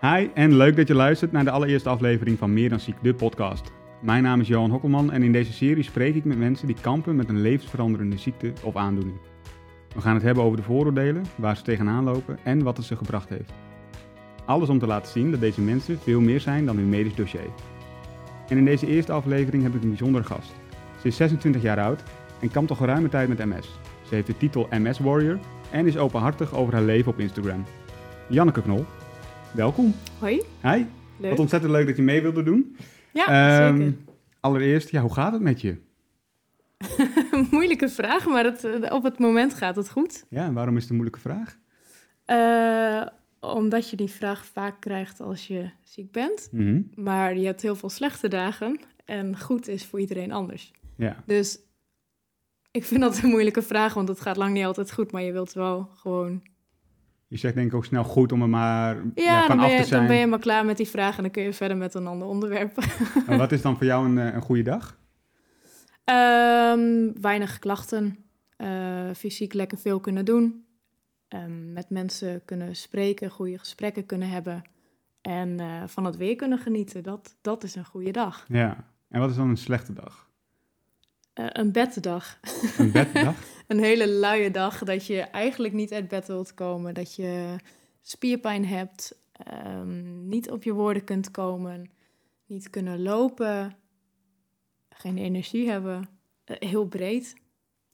Hi en leuk dat je luistert naar de allereerste aflevering van Meer dan Ziek, de podcast. Mijn naam is Johan Hokkelman en in deze serie spreek ik met mensen die kampen met een levensveranderende ziekte of aandoening. We gaan het hebben over de vooroordelen, waar ze tegenaan lopen en wat het ze gebracht heeft. Alles om te laten zien dat deze mensen veel meer zijn dan hun medisch dossier. En in deze eerste aflevering heb ik een bijzondere gast. Ze is 26 jaar oud en kampt al geruime tijd met MS. Ze heeft de titel MS Warrior en is openhartig over haar leven op Instagram. Janneke Knol, welkom. Hoi, Hi, leuk. wat ontzettend leuk dat je mee wilde doen. Ja, zeker. Allereerst, ja, hoe gaat het met je? Moeilijke vraag, maar het, eh, op het moment gaat het goed. Ja, en waarom is het een moeilijke vraag? Eh, omdat je die vraag vaak krijgt als je ziek bent. Mhm, Maar je hebt heel veel slechte dagen en goed is voor iedereen anders. Ja, Dus ik vind dat een moeilijke vraag, want het gaat lang niet altijd goed. Maar je wilt wel gewoon... je zegt denk ik ook snel goed om er maar ja, Ja, van af te zijn. dan ben je maar klaar met die vraag en dan kun je verder met een ander onderwerp. En wat is dan voor jou een, eh, een goede dag? Ehm, weinig klachten. eh, fysiek lekker veel kunnen doen. Ehm, met mensen kunnen spreken, goede gesprekken kunnen hebben. En eh, van het weer kunnen genieten. Dat, dat is een goede dag. Ja, en wat is dan een slechte dag? Eh, een beddag. Een beddag? Een hele luie dag dat je eigenlijk niet uit bed wilt komen. Dat je spierpijn hebt. ehm, niet op je woorden kunt komen. Niet kunnen lopen. Geen energie hebben. Eh, heel breed.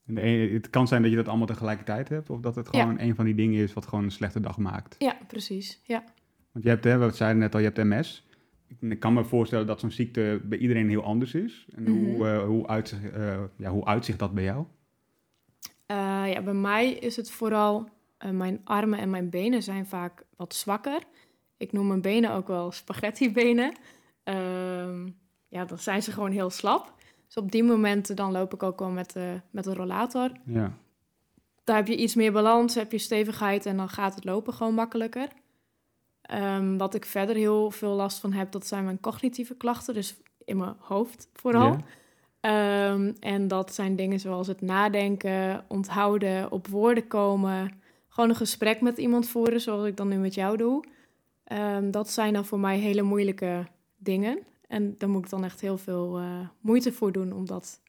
En ene- het kan zijn dat je dat allemaal tegelijkertijd hebt, of dat het Ja. gewoon een van die dingen is wat gewoon een slechte dag maakt. Ja, precies. Ja. Want je hebt, hè, we zeiden net al, je hebt MS. Ik, kan me voorstellen dat zo'n ziekte bij iedereen heel anders is. En Mhm. hoe, eh, hoe, eh, ja, hoe uitzicht dat bij jou? Eh, ja, bij mij is het vooral, eh, mijn armen en mijn benen zijn vaak wat zwakker. Ik noem mijn benen ook wel spaghettibenen. Ehm ja, dan zijn ze gewoon heel slap. Dus op die momenten dan loop ik ook wel met, de met een rollator. Ja, Daar heb je iets meer balans, heb je stevigheid en dan gaat het lopen gewoon makkelijker. Ehm, wat ik verder heel veel last van heb, dat zijn mijn cognitieve klachten. Dus in mijn hoofd vooral. Ehm, en dat zijn dingen zoals het nadenken, onthouden, op woorden komen. Gewoon een gesprek met iemand voeren, zoals ik dan nu met jou doe. Ehm, dat zijn dan voor mij hele moeilijke dingen. En daar moet ik dan echt heel veel eh, moeite voor doen om dat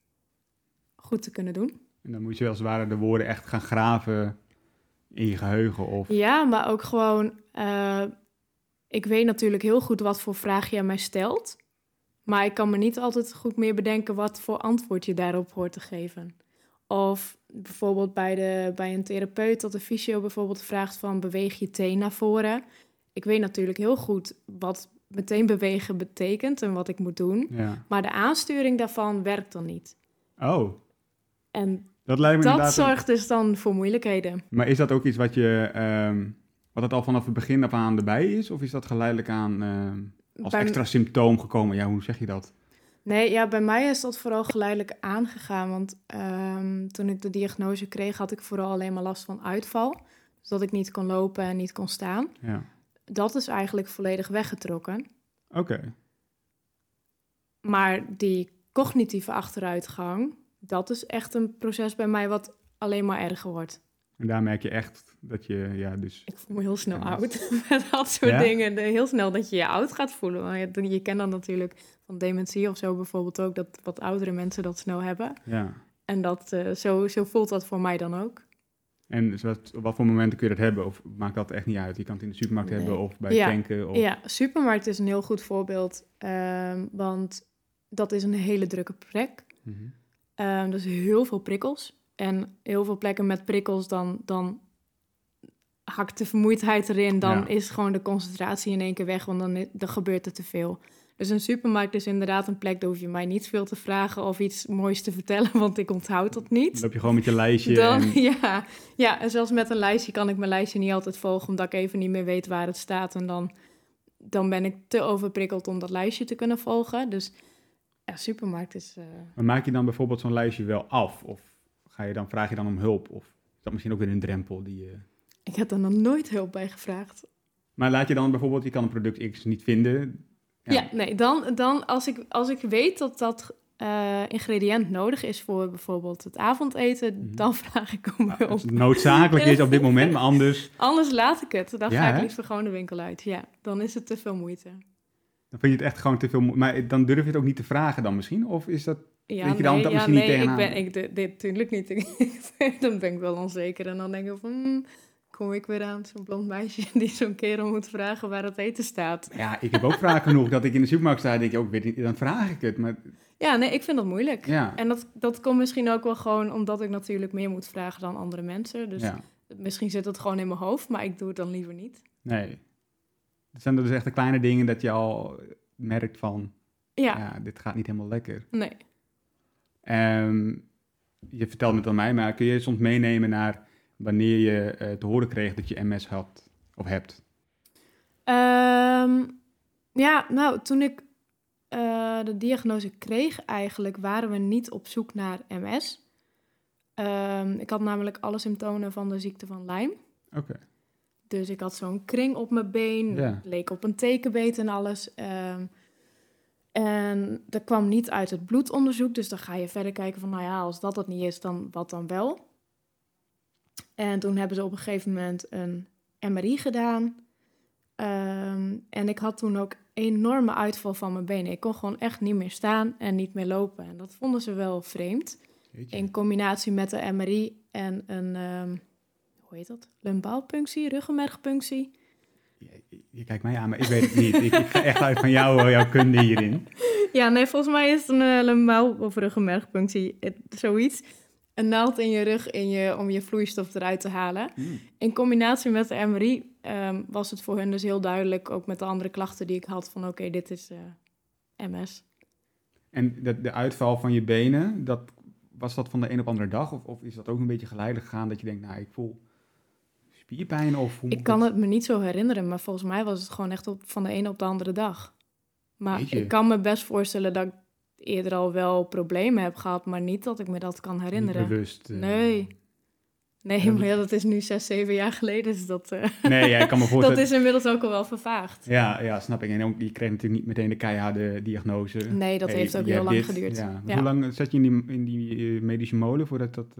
goed te kunnen doen. En dan moet je als het ware de woorden echt gaan graven in je geheugen. Of... Ja, maar ook gewoon... eh, ik weet natuurlijk heel goed wat voor vraag je aan mij stelt. Maar ik kan me niet altijd goed meer bedenken wat voor antwoord je daarop hoort te geven. Of bijvoorbeeld bij, de, bij een therapeut dat de fysio bijvoorbeeld vraagt van beweeg je teen naar voren. Ik weet natuurlijk heel goed wat meteen bewegen betekent en wat ik moet doen. Ja. Maar de aansturing daarvan werkt dan niet. Oh, En dat lijkt me dat een- zorgt dus dan voor moeilijkheden. Maar is dat ook iets wat je... ehm, wat het al vanaf het begin af aan erbij is? Of is dat geleidelijk aan ehm, als Bij- extra symptoom gekomen? Ja, hoe zeg je dat? Nee, ja, bij mij is dat vooral geleidelijk aangegaan. Want ehm, toen ik de diagnose kreeg, had ik vooral alleen maar last van uitval. Dus dat ik niet kon lopen en niet kon staan. Ja, Dat is eigenlijk volledig weggetrokken. oké. Maar die cognitieve achteruitgang, dat is echt een proces bij mij wat alleen maar erger wordt. En daar merk je echt dat je, ja, dus... Ik voel me heel snel Ja. oud met dat soort Ja? dingen. Heel snel dat je je oud gaat voelen. Maar je, je kent dan natuurlijk van dementie of zo bijvoorbeeld ook... dat wat oudere mensen dat snel hebben. Ja. En dat, eh, zo, zo voelt dat voor mij dan ook. En dus wat, op wat voor momenten kun je dat hebben? Of maakt dat echt niet uit? Je kan het in de supermarkt Nee. hebben of bij Ja. tanken? Of... Ja, supermarkt is een heel goed voorbeeld. ehm, want dat is een hele drukke plek. Ehm dus heel veel prikkels. En heel veel plekken met prikkels, dan, dan hakt de vermoeidheid erin. Dan Ja. is gewoon de concentratie in één keer weg, want dan, dan gebeurt er te veel. Dus een supermarkt is inderdaad een plek, daar hoef je mij niet veel te vragen of iets moois te vertellen, want ik onthoud dat niet. Dan loop je gewoon met je lijstje Dan, en... ja, ja, en zelfs met een lijstje kan ik mijn lijstje niet altijd volgen, omdat ik even niet meer weet waar het staat. En dan, dan ben ik te overprikkeld om dat lijstje te kunnen volgen. Dus ja, supermarkt is... eh, Maar maak je dan bijvoorbeeld zo'n lijstje wel af? Of ga je dan, vraag je dan om hulp? Of is dat misschien ook weer een drempel die je... Ik heb er nog nooit hulp bij gevraagd. Maar laat je dan bijvoorbeeld, je kan een product X niet vinden. Ja, nee, dan, dan als, ik, als ik weet dat dat eh, ingrediënt nodig is voor bijvoorbeeld het avondeten, Mhm. dan vraag ik om Ja, hulp. noodzakelijk is op dit moment, maar anders Anders laat ik het. Dan Ja, ga ik liever gewoon de winkel uit. Ja, dan is het te veel moeite. dan vind je het echt gewoon te veel. mo- Maar dan durf je het ook niet te vragen dan misschien? Of is dat... Ja, dan nee, dat ja, nee, ik ben, ik, dit, dit natuurlijk niet. dan ben ik wel onzeker. En dan denk ik van, hmm, kom ik weer aan zo'n blond meisje die zo'n kerel moet vragen waar het eten staat. Ja, ik heb ook vragen genoeg dat ik in de supermarkt sta en denk ik ook, weet niet, dan vraag ik het. Maar Ja, nee, ik vind dat moeilijk. ja, En dat, dat komt misschien ook wel gewoon omdat ik natuurlijk meer moet vragen dan andere mensen. Dus ja, misschien zit het gewoon in mijn hoofd, maar ik doe het dan liever niet. nee. Zijn dus echt de kleine dingen dat je al merkt van, Ja, ja, dit gaat niet helemaal lekker. nee. Ehm, je vertelt het aan mij, maar kun je soms meenemen naar wanneer je eh, te horen kreeg dat je MS had of hebt? Ehm, ja, nou, toen ik eh, de diagnose kreeg eigenlijk, waren we niet op zoek naar MS. Ehm, ik had namelijk alle symptomen van de ziekte van Lyme. Oké. Dus ik had zo'n kring op mijn been, Ja. leek op een tekenbeet en alles. En dat kwam niet uit het bloedonderzoek, dus dan ga je verder kijken van, nou ja, als dat het niet is, dan wat dan wel? En toen hebben ze op een gegeven moment een MRI gedaan. Ehm, en ik had toen ook enorme uitval van mijn benen. Ik kon gewoon echt niet meer staan en niet meer lopen. En dat vonden ze wel vreemd. In combinatie met de MRI en een, ehm, hoe heet dat? Lumbaalpunctie, ruggenmergpunctie. Je, kijkt mij aan, maar ik weet het niet. ik, ik ga echt uit van jou, eh, jouw kunde hierin. Ja, nee, volgens mij is het een uh, lumbaal of ruggenmergpunctie, zoiets. Een naald in je rug in je, om je vloeistof eruit te halen. Hmm. In combinatie met de MRI ehm, was het voor hun dus heel duidelijk, ook met de andere klachten die ik had, van oké, dit is eh, MS. En de, de uitval van je benen, dat, was dat van de een op andere dag? Of, of is dat ook een beetje geleidelijk gegaan dat je denkt, nou, ik voel spierpijn? Of hoe Ik kan het me niet zo herinneren, maar volgens mij was het gewoon echt op, van de ene op de andere dag. Maar Jeetje. ik kan me best voorstellen dat ik eerder al wel problemen heb gehad, maar niet dat ik me dat kan niet herinneren. bewust. eh, Nee. Nee, maar ja, dat is nu zes, zeven jaar geleden. Dus dat, eh, Nee, ja, ik kan me voorstellen. dat is inmiddels ook al wel vervaagd. Ja, ja, snap ik. En ook, je kreeg natuurlijk niet meteen de keiharde diagnose. Nee, dat Hey, heeft ook heel lang dit. geduurd. Ja. Ja. Hoe lang zat je in die, in die eh, medische molen voordat dat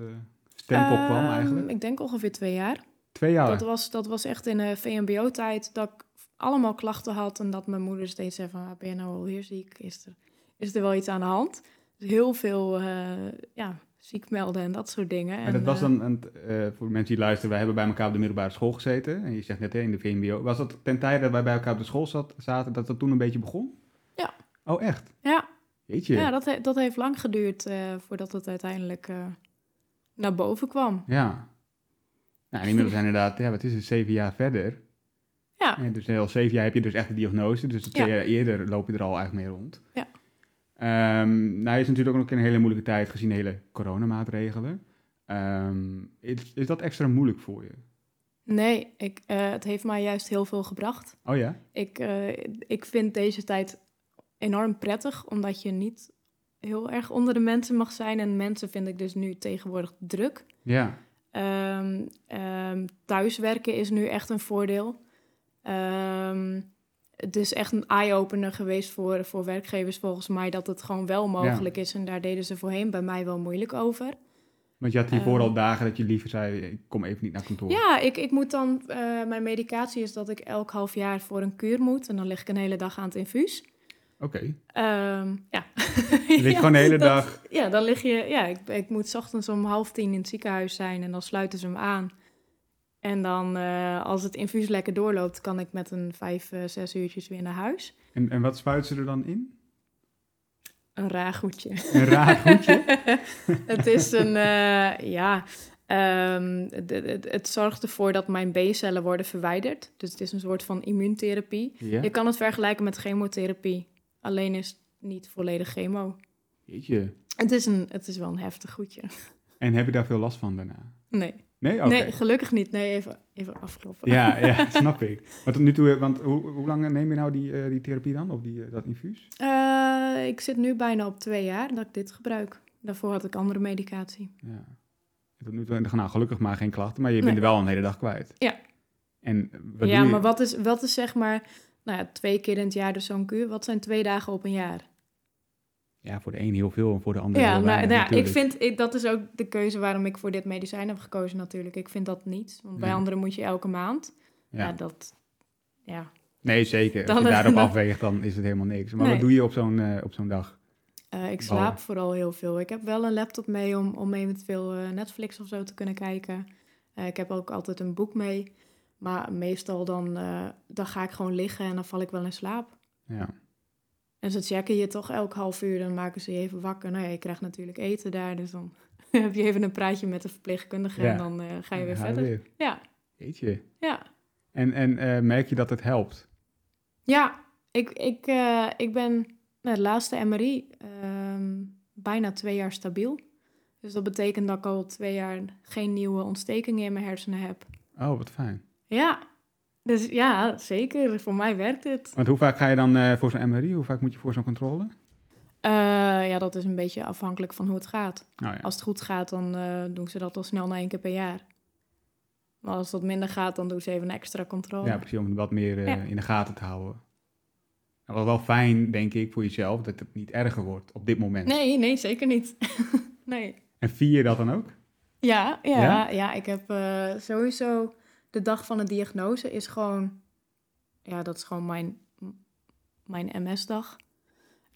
stempel kwam Ehm, eigenlijk? Ik denk ongeveer twee jaar. Twee jaar? Dat, was, dat was echt in de VMBO-tijd dat ik allemaal klachten had. En dat mijn moeder steeds zei van, "Ah, ben je nou alweer ziek? Is er, is er wel iets aan de hand? Dus heel veel eh, ja, ziek melden en dat soort dingen. En, dat was eh, dan, een, eh, voor de mensen die luisteren, wij hebben bij elkaar op de middelbare school gezeten. En je zegt net in de VMBO. Was dat ten tijde dat wij bij elkaar op de school zat, zaten, dat dat toen een beetje begon? Ja. Oh, echt? Ja, Jeetje. ja dat, he- dat heeft lang geduurd voordat het uiteindelijk naar boven kwam. Ja. Nou, inmiddels zijn inderdaad, ja, wat is het, zeven jaar verder. Ja, dus al zeven jaar heb je dus echt de diagnose. Dus twee Ja. jaar eerder loop je er al eigenlijk mee rond. Ja. Ehm, nou, is natuurlijk ook nog een hele moeilijke tijd gezien de hele coronamaatregelen. Is, is dat extra moeilijk voor je? nee, ik, eh, het heeft mij juist heel veel gebracht. Oh ja? Ik, eh, ik vind deze tijd enorm prettig, omdat je niet heel erg onder de mensen mag zijn. En mensen vind ik dus nu tegenwoordig druk. Ja. Ehm, ehm, thuiswerken is nu echt een voordeel. Ehm, het is echt een eye-opener geweest voor, voor werkgevers volgens mij... dat het gewoon wel mogelijk is. En daar deden ze voorheen bij mij wel moeilijk over. Want je had hiervoor al dagen dat je liever zei, ik kom even niet naar kantoor. Ja, ik, ik moet dan... eh, mijn medicatie is dat ik elk half jaar voor een kuur moet. En dan lig ik een hele dag aan het infuus. Oké. Ehm, ja. Je ligt Ja, gewoon de hele dat- dag. Ja, dan lig je... Ja, ik, ik moet 's ochtends om half tien in het ziekenhuis zijn en dan sluiten ze hem aan. En dan, eh, als het infuus lekker doorloopt, kan ik met een vijf, eh, zes uurtjes weer naar huis. En, en wat spuiten ze er dan in? Een raar goedje. Een raar goedje? het is een, eh, ja... ehm, het- zorgt ervoor dat mijn B-cellen worden verwijderd. Dus het is een soort van immuuntherapie. Je kan het vergelijken met chemotherapie. Alleen is het niet volledig chemo. Jeetje. Het is, een, het is wel een heftig goedje. En heb je daar veel last van daarna? Nee, Nee? Nee gelukkig niet. Nee, even, even afkloppen. Ja, ja, snap ik. Maar tot nu toe, want hoe, hoe lang neem je nou die, eh, die therapie dan? Of die, eh, dat infuus? Eh, ik zit nu bijna op twee jaar dat ik dit gebruik. Daarvoor had ik andere medicatie. Ja. Tot nu toe, nou, gelukkig maar geen klachten, maar je bent Nee. er wel een hele dag kwijt. Ja. En ja, maar wat is, wat is zeg maar... Nou ja, twee keer in het jaar dus zo'n kuur. Wat zijn twee dagen op een jaar? ja, voor de een heel veel en voor de ander Ja, heel nou, weinig, nou ja, ik vind, ik, dat is ook de keuze waarom ik voor dit medicijn heb gekozen natuurlijk. Ik vind dat niet, want bij anderen moet je elke maand. Ja, Ja. dat, ja. Nee, zeker. Als Dan- je daarop dan- afweegt, dan is het helemaal niks. Maar Nee. wat doe je op zo'n eh, op zo'n dag? Eh, ik slaap vooral heel veel. Ik heb wel een laptop mee om, om eventueel eh, Netflix of zo te kunnen kijken. Ik heb ook altijd een boek mee. Maar meestal dan, eh, dan ga ik gewoon liggen en dan val ik wel in slaap. Ja. En ze checken je toch elk half uur, dan maken ze je even wakker. Nou ja, je krijgt natuurlijk eten daar, dus dan heb je even een praatje met de verpleegkundige Ja. en dan eh, ga je weer Ga verder. weer. Ja, Jeetje. ja. En, en eh, merk je dat het helpt? Ja, ik, ik, ik ben nou, het laatste MRI ehm, bijna twee jaar stabiel. Dus dat betekent dat ik al twee jaar geen nieuwe ontstekingen in mijn hersenen heb. Oh, wat fijn. Ja, dus ja, zeker. Voor mij werkt het. Want hoe vaak ga je dan eh, voor zo'n MRI? Hoe vaak moet je voor zo'n controle? Eh, ja, dat is een beetje afhankelijk van hoe het gaat. Nou ja. Als het goed gaat, dan eh, doen ze dat al snel na één keer per jaar. Maar als dat minder gaat, dan doen ze even een extra controle. Ja, precies, om het wat meer Ja. in de gaten te houden. Nou, wat wel fijn, denk ik, voor jezelf, dat het niet erger wordt op dit moment. Nee, nee, zeker niet. nee. En vier je dat dan ook? Ja, ja, Ja? ja? ik heb sowieso de dag van de diagnose is gewoon, ja, dat is gewoon mijn, mijn MS-dag.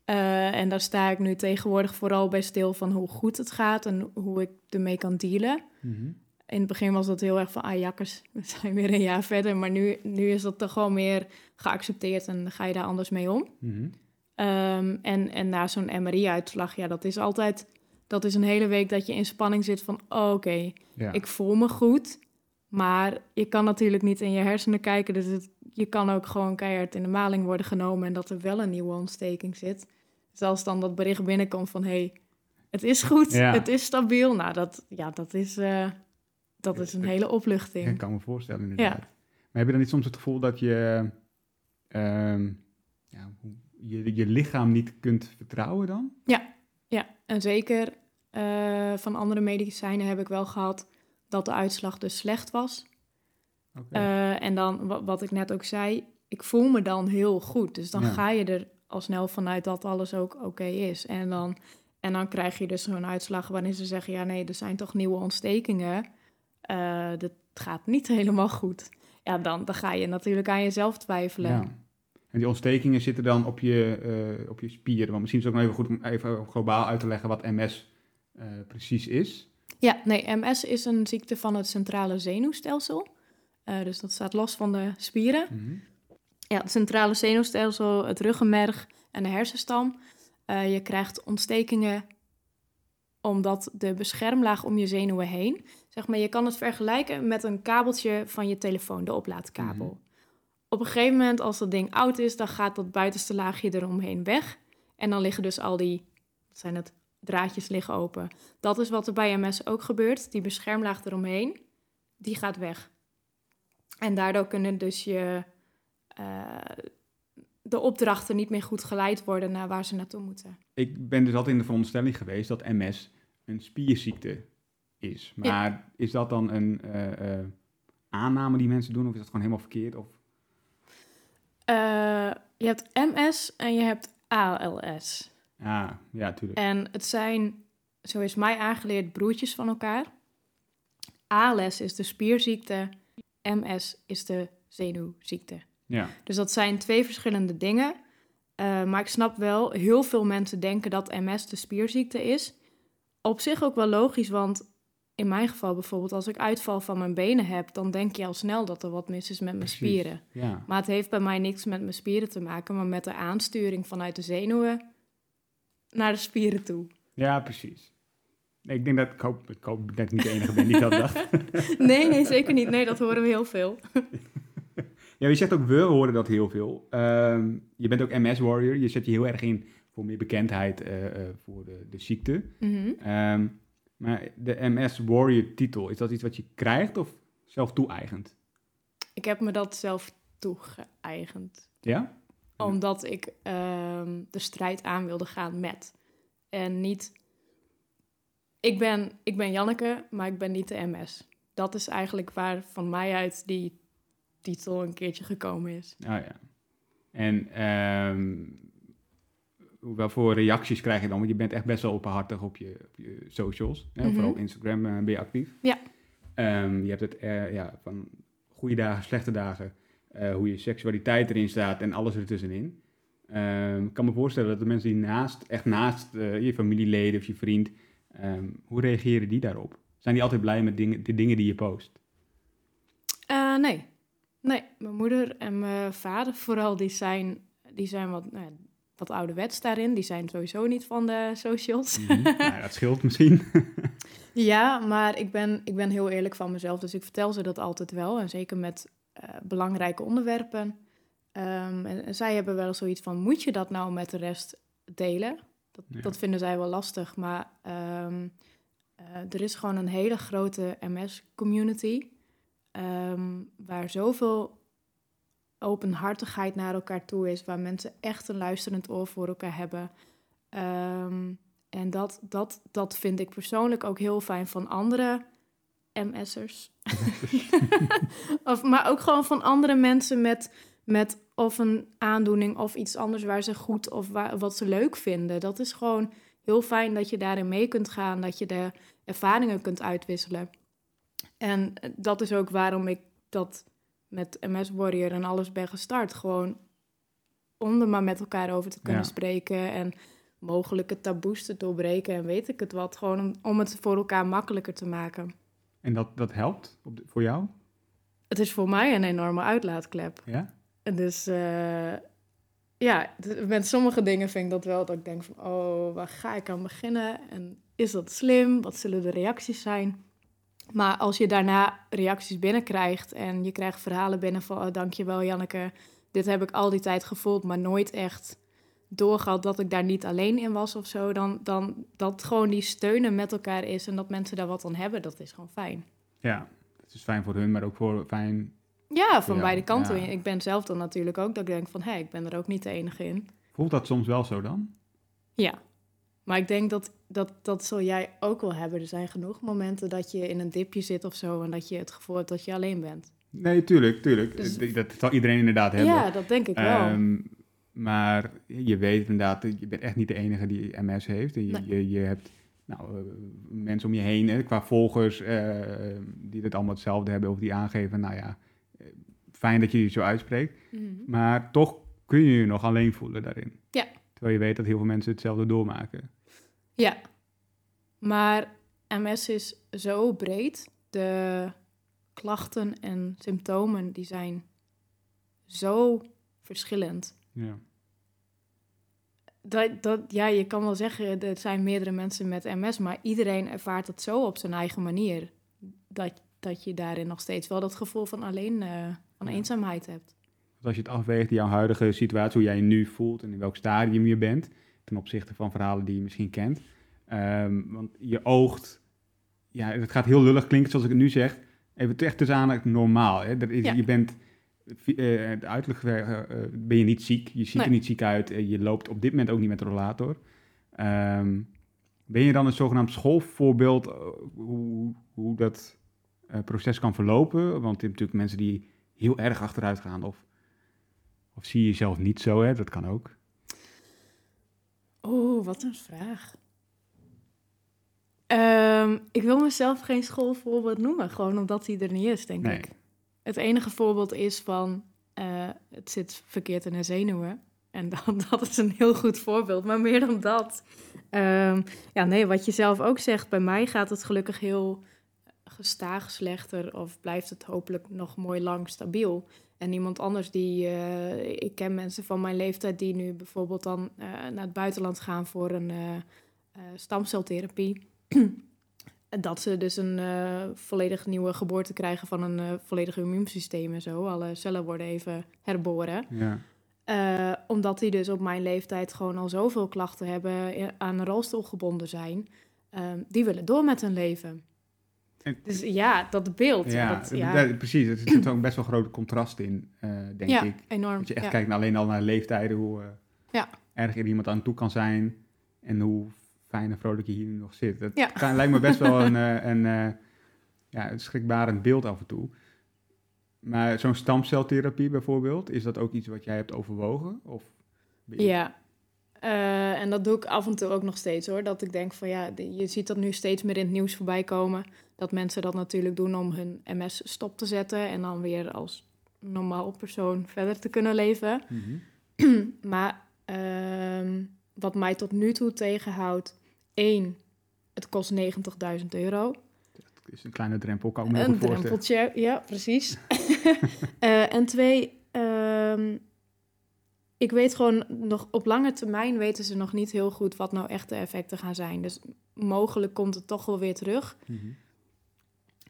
Eh, en daar sta ik nu tegenwoordig vooral bij stil van hoe goed het gaat en hoe ik ermee kan dealen. Mhm. In het begin was dat heel erg van, ah jakkers, we zijn weer een jaar verder. Maar nu, nu is dat toch gewoon meer geaccepteerd en ga je daar anders mee om. Mhm. Ehm, en, en na zo'n MRI-uitslag, ja, dat is altijd... Dat is een hele week dat je in spanning zit van... oh, oké, Ja. ik voel me goed... maar je kan natuurlijk niet in je hersenen kijken... dus het, je kan ook gewoon keihard in de maling worden genomen... en dat er wel een nieuwe ontsteking zit. Dus als dan dat bericht binnenkomt van... hé, hey, het is goed, Ja. het is stabiel... nou, dat, ja, dat, is, eh, dat is een hele Ik opluchting. kan me voorstellen, inderdaad. Maar heb je dan niet soms het gevoel dat je ehm, ja, je, je lichaam niet kunt vertrouwen dan? Ja, en zeker eh, van andere medicijnen heb ik wel gehad... dat de uitslag dus slecht was... Eh, en dan, wa- wat ik net ook zei, ik voel me dan heel goed. Dus dan Ja. ga je er al snel vanuit dat alles ook oké is. En dan, en dan krijg je dus zo'n uitslag waarin ze zeggen... ja, nee, er zijn toch nieuwe ontstekingen. Eh, dat gaat niet helemaal goed. Ja, dan, dan ga je natuurlijk aan jezelf twijfelen. ja. En die ontstekingen zitten dan op je, eh, op je spieren. Want misschien is het ook nog even goed om even globaal uit te leggen wat MS precies is. Ja, nee, MS is een ziekte van het centrale zenuwstelsel. Eh, dus dat staat los van de spieren. Mhm. Ja, het centrale zenuwstelsel, het ruggenmerg en de hersenstam. Eh, je krijgt ontstekingen omdat de beschermlaag om je zenuwen heen... Zeg maar, je kan het vergelijken met een kabeltje van je telefoon, de oplaadkabel. Mhm. Op een gegeven moment, als dat ding oud is... dan gaat dat buitenste laagje eromheen weg. En dan liggen dus al die, wat zijn het, draadjes liggen open. Dat is wat er bij MS ook gebeurt. Die beschermlaag eromheen, die gaat weg. En daardoor kunnen dus je eh, de opdrachten niet meer goed geleid worden naar waar ze naartoe moeten. Ik ben dus altijd in de veronderstelling geweest dat MS een spierziekte is. Maar is dat dan een eh, eh, aanname die mensen doen of is dat gewoon helemaal verkeerd? Of... Je hebt MS en je hebt ALS. Ah, ja, tuurlijk. En het zijn, zo is mij aangeleerd, broertjes van elkaar. ALS is de spierziekte, MS is de zenuwziekte. Ja, Dus dat zijn twee verschillende dingen. Eh, maar ik snap wel, heel veel mensen denken dat MS de spierziekte is. Op zich ook wel logisch, want in mijn geval bijvoorbeeld, als ik uitval van mijn benen heb, dan denk je al snel dat er wat mis is met mijn spieren. ja. Maar het heeft bij mij niks met mijn spieren te maken, maar met de aansturing vanuit de zenuwen naar de spieren toe. ja precies. Ik denk dat ik hoop, ik hoop dat ik niet de enige ben die dat dacht. Nee, nee, zeker niet. Nee, dat horen we heel veel. Ja, je zegt ook we horen dat heel veel. Ehm, je bent ook MS-warrior. Je zet je heel erg in voor meer bekendheid eh, eh, voor de, de ziekte. Mhm. Ehm, maar de MS-warrior-titel, is dat iets wat je krijgt of zelf toe-eigend? Ik heb me dat zelf toegeëigend. Ja? Omdat ik ehm, de strijd aan wilde gaan met. En niet... Ik ben, ik ben Janneke, maar ik ben niet de MS. Dat is eigenlijk waar van mij uit die titel een keertje gekomen is. Oh ja. En Wel voor reacties krijg je dan? Want je bent echt best wel openhartig op je, op je socials. Hè? Mhm. Vooral op Instagram eh, ben je actief. Ja. Ehm, je hebt het eh, ja, van goede dagen, slechte dagen. Eh, hoe je seksualiteit erin staat en alles ertussenin. Ehm, ik kan me voorstellen dat de mensen die naast, echt naast eh, je familieleden of je vriend, ehm, hoe reageren die daarop? Zijn die altijd blij met dingen, de dingen die je post? Eh, nee. Nee, mijn moeder en mijn vader vooral, die zijn, die zijn wat, nou ja, wat ouderwets daarin. Die zijn sowieso niet van de socials. Mhm. nou, dat scheelt misschien. Ja, maar ik ben, ik ben heel eerlijk van mezelf, dus ik vertel ze dat altijd wel. En zeker met eh, belangrijke onderwerpen. Ehm, en, en zij hebben wel zoiets van, moet je dat nou met de rest delen? Dat, Ja. dat vinden zij wel lastig, maar ehm, eh, er is gewoon een hele grote MS-community... ehm, waar zoveel openhartigheid naar elkaar toe is... waar mensen echt een luisterend oor voor elkaar hebben... En dat, dat, dat vind ik persoonlijk ook heel fijn van andere MS'ers. of, maar ook gewoon van andere mensen met, met of een aandoening of iets anders waar ze goed of waar, wat ze leuk vinden. Dat is gewoon heel fijn dat je daarin mee kunt gaan, dat je de ervaringen kunt uitwisselen. En eh, dat is ook waarom ik dat met MS Warrior en alles ben gestart. Gewoon om er maar met elkaar over te kunnen Ja. spreken en mogelijke taboes te doorbreken en weet ik het wat. Gewoon om, om het voor elkaar makkelijker te maken. En dat, dat helpt op de- voor jou? Het is voor mij een enorme uitlaatklep. Ja? En Dus eh, ja, met sommige dingen vind ik dat wel dat ik denk van... oh, waar ga ik aan beginnen? En is dat slim? Wat zullen de reacties zijn? Maar als je daarna reacties binnenkrijgt en je krijgt verhalen binnen van... Oh, dankjewel Janneke, dit heb ik al die tijd gevoeld, maar nooit echt doorgehad dat ik daar niet alleen in was of zo. Dan, dan dat gewoon die steunen met elkaar is en dat mensen daar wat aan hebben, dat is gewoon fijn. Ja, het is fijn voor hun, maar ook voor fijn. Ja, van Ja, beide kanten. ja. Ik ben zelf dan natuurlijk ook dat ik denk van... hé, ik ben er ook niet de enige in. Voelt dat soms wel zo dan? Ja, maar ik denk dat, dat dat zal jij ook wel hebben. Er zijn genoeg momenten dat je in een dipje zit of zo... en dat je het gevoel hebt dat je alleen bent. Nee, tuurlijk, tuurlijk. Dus- Dat zal iedereen inderdaad hebben. Ja, dat denk ik wel. Ehm, maar je weet inderdaad, eh, je bent echt niet de enige die MS heeft. En je, Nee. je, je hebt nou, eh, mensen om je heen, hè, qua volgers, eh, die het allemaal hetzelfde hebben of die aangeven, nou ja, eh, fijn dat je je zo uitspreekt. Mhm. Maar toch kun je je nog alleen voelen daarin. Ja. Terwijl je weet dat heel veel mensen hetzelfde doormaken. Ja, maar MS is zo breed. De klachten en symptomen die zijn zo verschillend. Ja. Dat, dat, ja, je kan wel zeggen, er zijn meerdere mensen met MS, maar iedereen ervaart het zo op zijn eigen manier. Dat, dat je daarin nog steeds wel dat gevoel van alleen, eh, van Ja. eenzaamheid hebt. Dus als je het afweegt, jouw huidige situatie, hoe jij je nu voelt en in welk stadium je bent, ten opzichte van verhalen die je misschien kent. Ehm, want je oogt, ja, het gaat heel lullig klinken zoals ik het nu zeg, even echt tussen aan normaal. Hè? Is, Ja. Je bent, eh, het uiterlijk eh, eh, ben je niet ziek, je ziet er niet ziek uit, je loopt op dit moment ook niet met een rollator. Ehm, ben je dan een zogenaamd schoolvoorbeeld hoe, hoe dat proces kan verlopen? Want je hebt natuurlijk mensen die heel erg achteruit gaan of of zie je jezelf niet zo, hè? Dat kan ook. Oeh, wat een vraag. Ehm, ik wil mezelf geen schoolvoorbeeld noemen, gewoon omdat hij er niet is, denk Nee. ik. Het enige voorbeeld is van, eh, het zit verkeerd in de zenuwen. En dan, dat is een heel goed voorbeeld, maar meer dan dat. Ehm, ja, nee, wat je zelf ook zegt, bij mij gaat het gelukkig heel gestaag slechter of blijft het hopelijk nog mooi lang stabiel. En iemand anders die, eh, ik ken mensen van mijn leeftijd die nu bijvoorbeeld dan eh, naar het buitenland gaan voor een stamceltherapie. Dat ze dus een eh, volledig nieuwe geboorte krijgen van een eh, volledig immuunsysteem en zo. Alle cellen worden even herboren. Ja. Eh, omdat die dus op mijn leeftijd gewoon al zoveel klachten hebben, aan een rolstoel gebonden zijn. Ehm, die willen door met hun leven. En- Dus ja, dat beeld. Ja, dat, ja, precies. Er zit ook best wel grote contrast in, denk ja ik. enorm. Dat je echt kijkt naar alleen al naar leeftijden, hoe Ja. erg er iemand aan toe kan zijn en hoe fijn en vrolijk je hier nog zit. Dat Ja. kan, lijkt me best wel een, eh, een, eh, ja, een schrikbarend beeld af en toe. Maar zo'n stamceltherapie bijvoorbeeld, is dat ook iets wat jij hebt overwogen? Of Ja. Eh, en dat doe ik af en toe ook nog steeds hoor. Dat ik denk van ja, je ziet dat nu steeds meer in het nieuws voorbij komen. Dat mensen dat natuurlijk doen om hun MS stop te zetten. En dan weer als normaal persoon verder te kunnen leven. maar ehm, wat mij tot nu toe tegenhoudt. Één, het kost 90.000 euro. Dat is een kleine drempel, kan ik me Een voorstellen. drempeltje, ja, precies. Eh, en twee, ehm, ik weet gewoon nog op lange termijn weten ze nog niet heel goed wat nou echt de effecten gaan zijn. Dus mogelijk komt het toch wel weer terug. Mhm.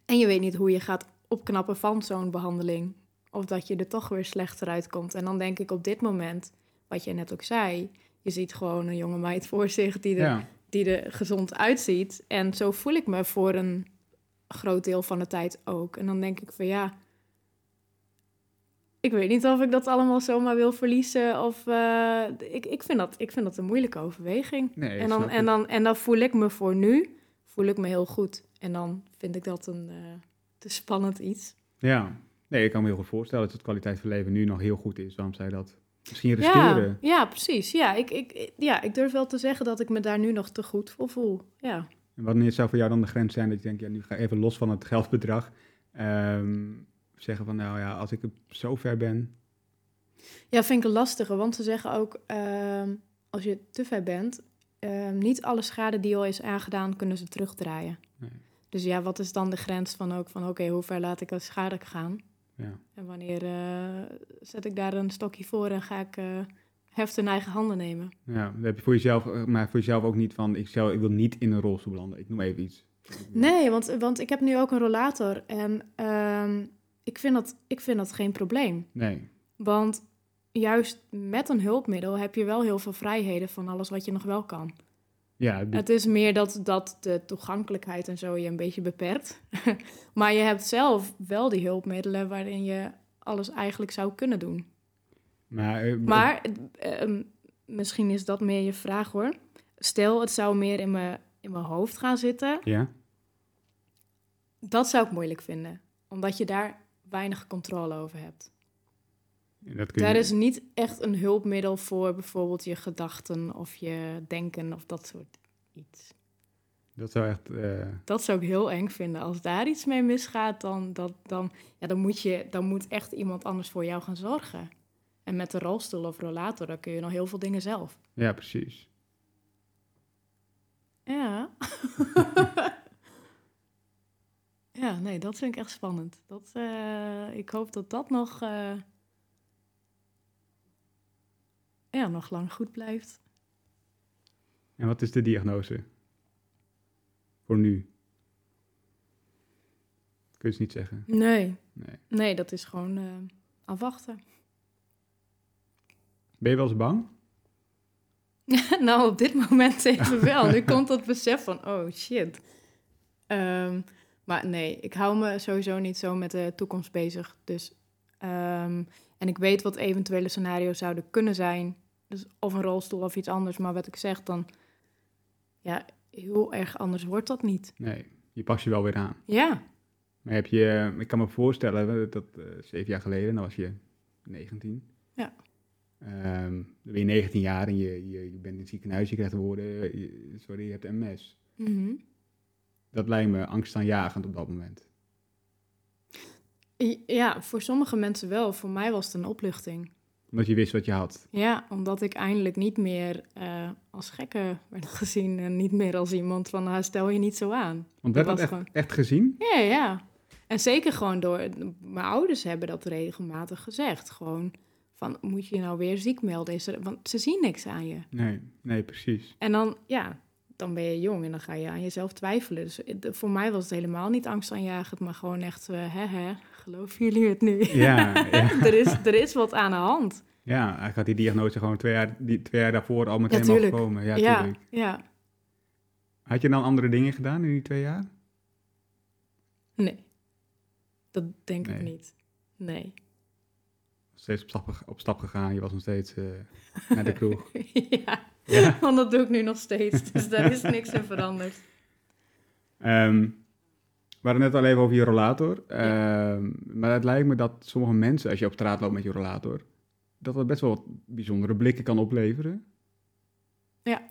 En je weet niet hoe je gaat opknappen van zo'n behandeling. Of dat je er toch weer slechter uitkomt. En dan denk ik op dit moment, wat je net ook zei, je ziet gewoon een jonge meid voor zich die er Ja, die er gezond uitziet. En zo voel ik me voor een groot deel van de tijd ook. En dan denk ik van ja, ik weet niet of ik dat allemaal zomaar wil verliezen. Of eh, ik, ik, vind dat, ik vind dat een moeilijke overweging. nee, en, dan, en, dan, en dan voel ik me voor nu, voel ik me heel goed. En dan vind ik dat een eh, te spannend iets. Ja, nee, ik kan me heel goed voorstellen dat het kwaliteit van leven nu nog heel goed is. Waarom zij dat misschien Ja, riskeren? ja, precies. Ja ik, ik, ja, ik durf wel te zeggen dat ik me daar nu nog te goed voor voel. Ja. En wanneer zou voor jou dan de grens zijn dat je denkt, ja, nu ga ik even los van het geldbedrag. ehm, zeggen van, nou ja, als ik zo ver ben. Ja, vind ik een lastige, want ze zeggen ook, ehm, als je te ver bent, ehm, niet alle schade die al is aangedaan, kunnen ze terugdraaien. Nee. Dus ja, wat is dan de grens van ook van, oké, hoe ver laat ik als schade gaan? Ja, En wanneer eh, zet ik daar een stokje voor en ga ik eh heft in eigen handen nemen? ja heb je voor jezelf, eh, maar voor jezelf ook niet van, ik, zou, ik wil niet in een rolstoel belanden. Ik noem even iets. Nee, want, want ik heb nu ook een rollator en ehm, ik, vind dat, ik vind dat geen probleem. Nee, Want juist met een hulpmiddel heb je wel heel veel vrijheden van alles wat je nog wel kan. Ja, het- Het is meer dat, dat de toegankelijkheid en zo je een beetje beperkt. maar je hebt zelf wel die hulpmiddelen waarin je alles eigenlijk zou kunnen doen. maar, eh, Maar eh, ehm, misschien is dat meer je vraag hoor. Stel, het zou meer in mijn, in mijn hoofd gaan zitten. Ja, Dat zou ik moeilijk vinden. Omdat je daar weinig controle over hebt. Dat kun je, Daar is niet echt een hulpmiddel voor bijvoorbeeld je gedachten of je denken of dat soort iets. dat zou echt, eh, Dat zou ik heel eng vinden. Als daar iets mee misgaat, dan, dat, dan, ja, dan, moet je, dan moet echt iemand anders voor jou gaan zorgen. En met de rolstoel of rollator, dan kun je nog heel veel dingen zelf. ja, precies. Ja. ja, nee, dat vind ik echt spannend. Dat, eh, ik hoop dat dat nog, eh, ja, nog lang goed blijft. En wat is de diagnose? Voor nu? Kun je het niet zeggen? Nee, Nee. nee, dat is gewoon eh, afwachten. Ben je wel eens bang? nou, op dit moment even wel. Nu komt dat besef van, oh shit. Ehm, maar nee, ik hou me sowieso niet zo met de toekomst bezig. Dus, ehm, en ik weet wat eventuele scenario's zouden kunnen zijn. Dus of een rolstoel of iets anders. Maar wat ik zeg, dan... Ja, heel erg anders wordt dat niet. Nee, je pas je wel weer aan. Ja, Maar heb je, ik kan me voorstellen dat eh, zeven jaar geleden, dan was je 19. Ja. Ehm, dan ben je 19 jaar en je, je, je bent in het ziekenhuis, je krijgt te horen, je- sorry, je hebt MS. Mhm. Dat lijkt me angstaanjagend op dat moment. ja, voor sommige mensen wel. Voor mij was het een opluchting. Omdat je wist wat je had. Ja, omdat ik eindelijk niet meer eh, als gekke werd gezien en niet meer als iemand van, nou, stel je niet zo aan. Want werd Dat echt, echt gezien? Ja, ja. En zeker gewoon door, mijn ouders hebben dat regelmatig gezegd. Gewoon van, moet je je nou weer ziek melden? Is er, want ze zien niks aan je. Nee, nee, precies. En dan, ja, dan ben je jong en dan ga je aan jezelf twijfelen. Dus eh, voor mij was het helemaal niet angstaanjagend, maar gewoon echt, eh, hè, hè, geloven jullie het nu? Ja, ja. er, is, er is wat aan de hand. ja, eigenlijk had die diagnose gewoon twee jaar, die, twee jaar daarvoor al meteen Ja, komen. Ja, Ja, tuurlijk. ja. Had je dan andere dingen gedaan in die twee jaar? Nee, dat denk ik niet. Nee. Steeds op stap, op stap gegaan, je was nog steeds eh, naar de kroeg. ja, Ja. want dat doe ik nu nog steeds. Dus daar is niks in veranderd. Ehm, we hadden net al even over je rollator. Ehm, Maar het lijkt me dat sommige mensen, als je op straat loopt met je rollator, dat dat best wel wat bijzondere blikken kan opleveren. Ja.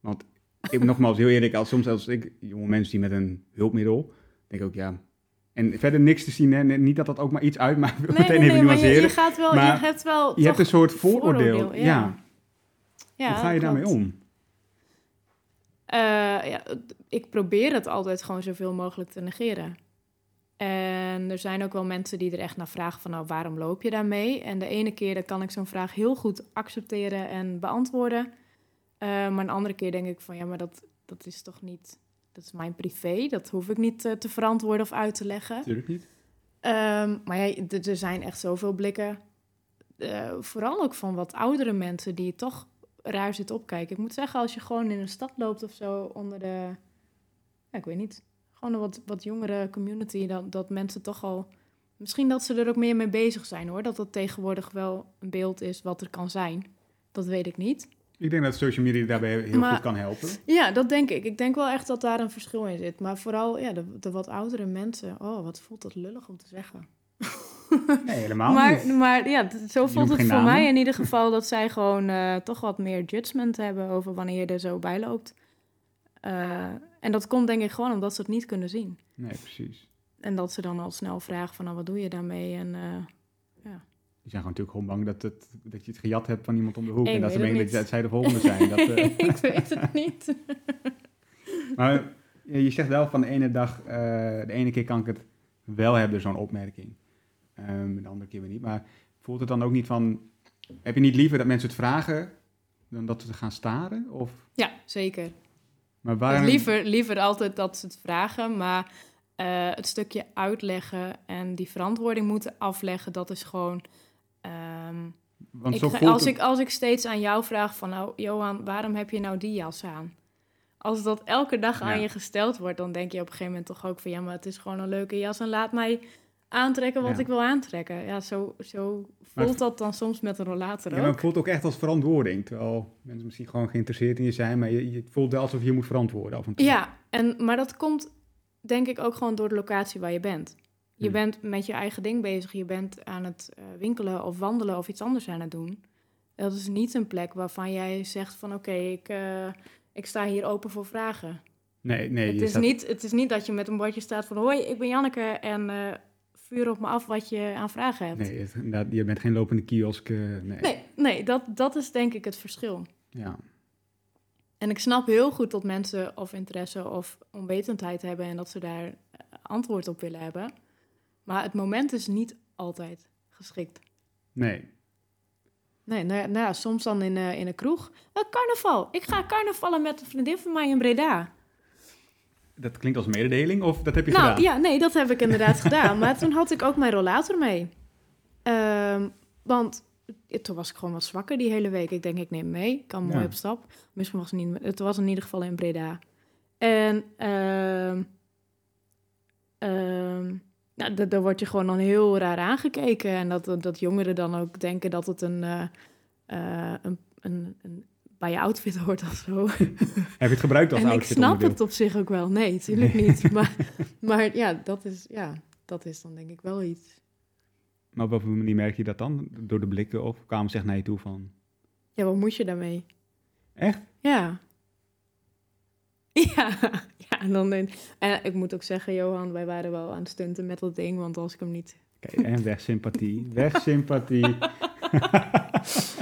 Want ik ben nogmaals heel eerlijk, als soms als ik jonge mensen die met een hulpmiddel, denk ik ook ja. En verder niks te zien, hè? niet dat dat ook maar iets uitmaakt. Nee, nee, nee, maar je, je, gaat wel, je hebt wel. Je hebt een soort vooroordeel. vooroordeel, ja. ja. Ja, Hoe ga je daarmee om? Eh, ja, ik probeer het altijd gewoon zoveel mogelijk te negeren. En er zijn ook wel mensen die er echt naar vragen van, nou, waarom loop je daarmee? En de ene keer dan kan ik zo'n vraag heel goed accepteren en beantwoorden. Eh, maar een andere keer denk ik van, ja, maar dat, dat is toch niet, dat is mijn privé. Dat hoef ik niet eh, te verantwoorden of uit te leggen. Natuurlijk niet. Ehm, maar ja, er zijn echt zoveel blikken. vooral ook van wat oudere mensen die toch raar zitten opkijken. Ik moet zeggen, als je gewoon in een stad loopt of zo onder de... Ja, ik weet niet. Gewoon een wat, wat jongere community. Dat, dat mensen toch al... Misschien dat ze er ook meer mee bezig zijn hoor. Dat dat tegenwoordig wel een beeld is wat er kan zijn. Dat weet ik niet. Ik denk dat social media daarbij heel Maar- goed kan helpen. Ja, dat denk ik. Ik denk wel echt dat daar een verschil in zit. Maar vooral ja, de, de wat oudere mensen. Oh, wat voelt dat lullig om te zeggen. Nee, helemaal maar, niet. maar ja, zo voelt het voor namen. mij in ieder geval dat zij gewoon eh, toch wat meer judgment hebben over wanneer je er zo bij loopt. Eh, en dat komt denk ik gewoon omdat ze het niet kunnen zien. Nee, precies. En dat ze dan al snel vragen van nou, wat doe je daarmee? En eh, Die zijn gewoon natuurlijk gewoon bang dat, het, dat je het gejat hebt van iemand om de hoek. Ik en dat ze denken dat zij de volgende zijn. Dat, ik weet het niet. Maar ja, je zegt wel van de ene dag, de ene keer kan ik het wel hebben, zo'n opmerking. Ehm, de andere keer weer niet. Maar voelt het dan ook niet van, heb je niet liever dat mensen het vragen dan dat ze gaan staren? Of, Ja, zeker. maar waarom, Liever, liever altijd dat ze het vragen, maar eh, het stukje uitleggen en die verantwoording moeten afleggen, dat is gewoon. ehm, Want zo voelt als, het- ik, als ik steeds aan jou vraag van, nou, Johan, waarom heb je nou die jas aan? Als dat elke dag aan je gesteld wordt, dan denk je op een gegeven moment toch ook van, ja, maar het is gewoon een leuke jas en laat mij aantrekken wat Ja. ik wil aantrekken. Ja, zo, zo voelt het- dat dan soms met een rollator Ja, maar het voelt ook echt als verantwoording. Terwijl mensen misschien gewoon geïnteresseerd in je zijn, maar je, je voelt wel alsof je moet verantwoorden af en toe. Ja, en, maar dat komt denk ik ook gewoon door de locatie waar je bent. Je Hmm. bent met je eigen ding bezig. Je bent aan het eh, winkelen of wandelen of iets anders aan het doen. Dat is niet een plek waarvan jij zegt van oké, ik, eh, ik sta hier open voor vragen. Nee, nee. het, is staat- niet, het is niet dat je met een bordje staat van hoi, ik ben Janneke en eh, vuur op me af wat je aan vragen hebt. Nee, het- inderdaad, je bent geen lopende kiosk. eh, nee. nee, nee, dat, dat is denk ik het verschil. Ja. En ik snap heel goed dat mensen of interesse of onwetendheid hebben en dat ze daar eh, antwoord op willen hebben. Maar het moment is niet altijd geschikt. Nee. Nee, nou ja, nou soms dan in, eh, in een kroeg. Eh, carnaval. Ik ga carnavallen met een vriendin van mij in Breda. Dat klinkt als mededeling, of dat heb je nou gedaan? ja, nee, dat heb ik inderdaad gedaan. Maar toen had ik ook mijn rollator mee. Ehm, want toen was ik gewoon wat zwakker die hele week. Ik denk, ik neem mee. Ik kan mooi Ja. op stap. Misschien was het niet... Het was in ieder geval in Breda. En... nou, da- daar word je gewoon dan heel raar aangekeken. En dat, dat, jongeren dan ook denken dat het een, eh, eh, een, een, een bij je outfit hoort of zo. Heb je het gebruikt als en ik outfit snap onderdeel? het op zich ook wel. Nee, natuurlijk niet. Maar, maar ja, dat is, ja, dat is dan denk ik wel iets. Maar op welke manier merk je dat dan? Door de blikken of kwamen ze echt naar je toe van... Ja, wat moet je daarmee? Echt? Ja. Ja, ja en dan... En, en ik moet ook zeggen, Johan, wij waren wel aan het stunten met dat ding. Want als ik hem niet... Kijk, en weg sympathie. Weg sympathie.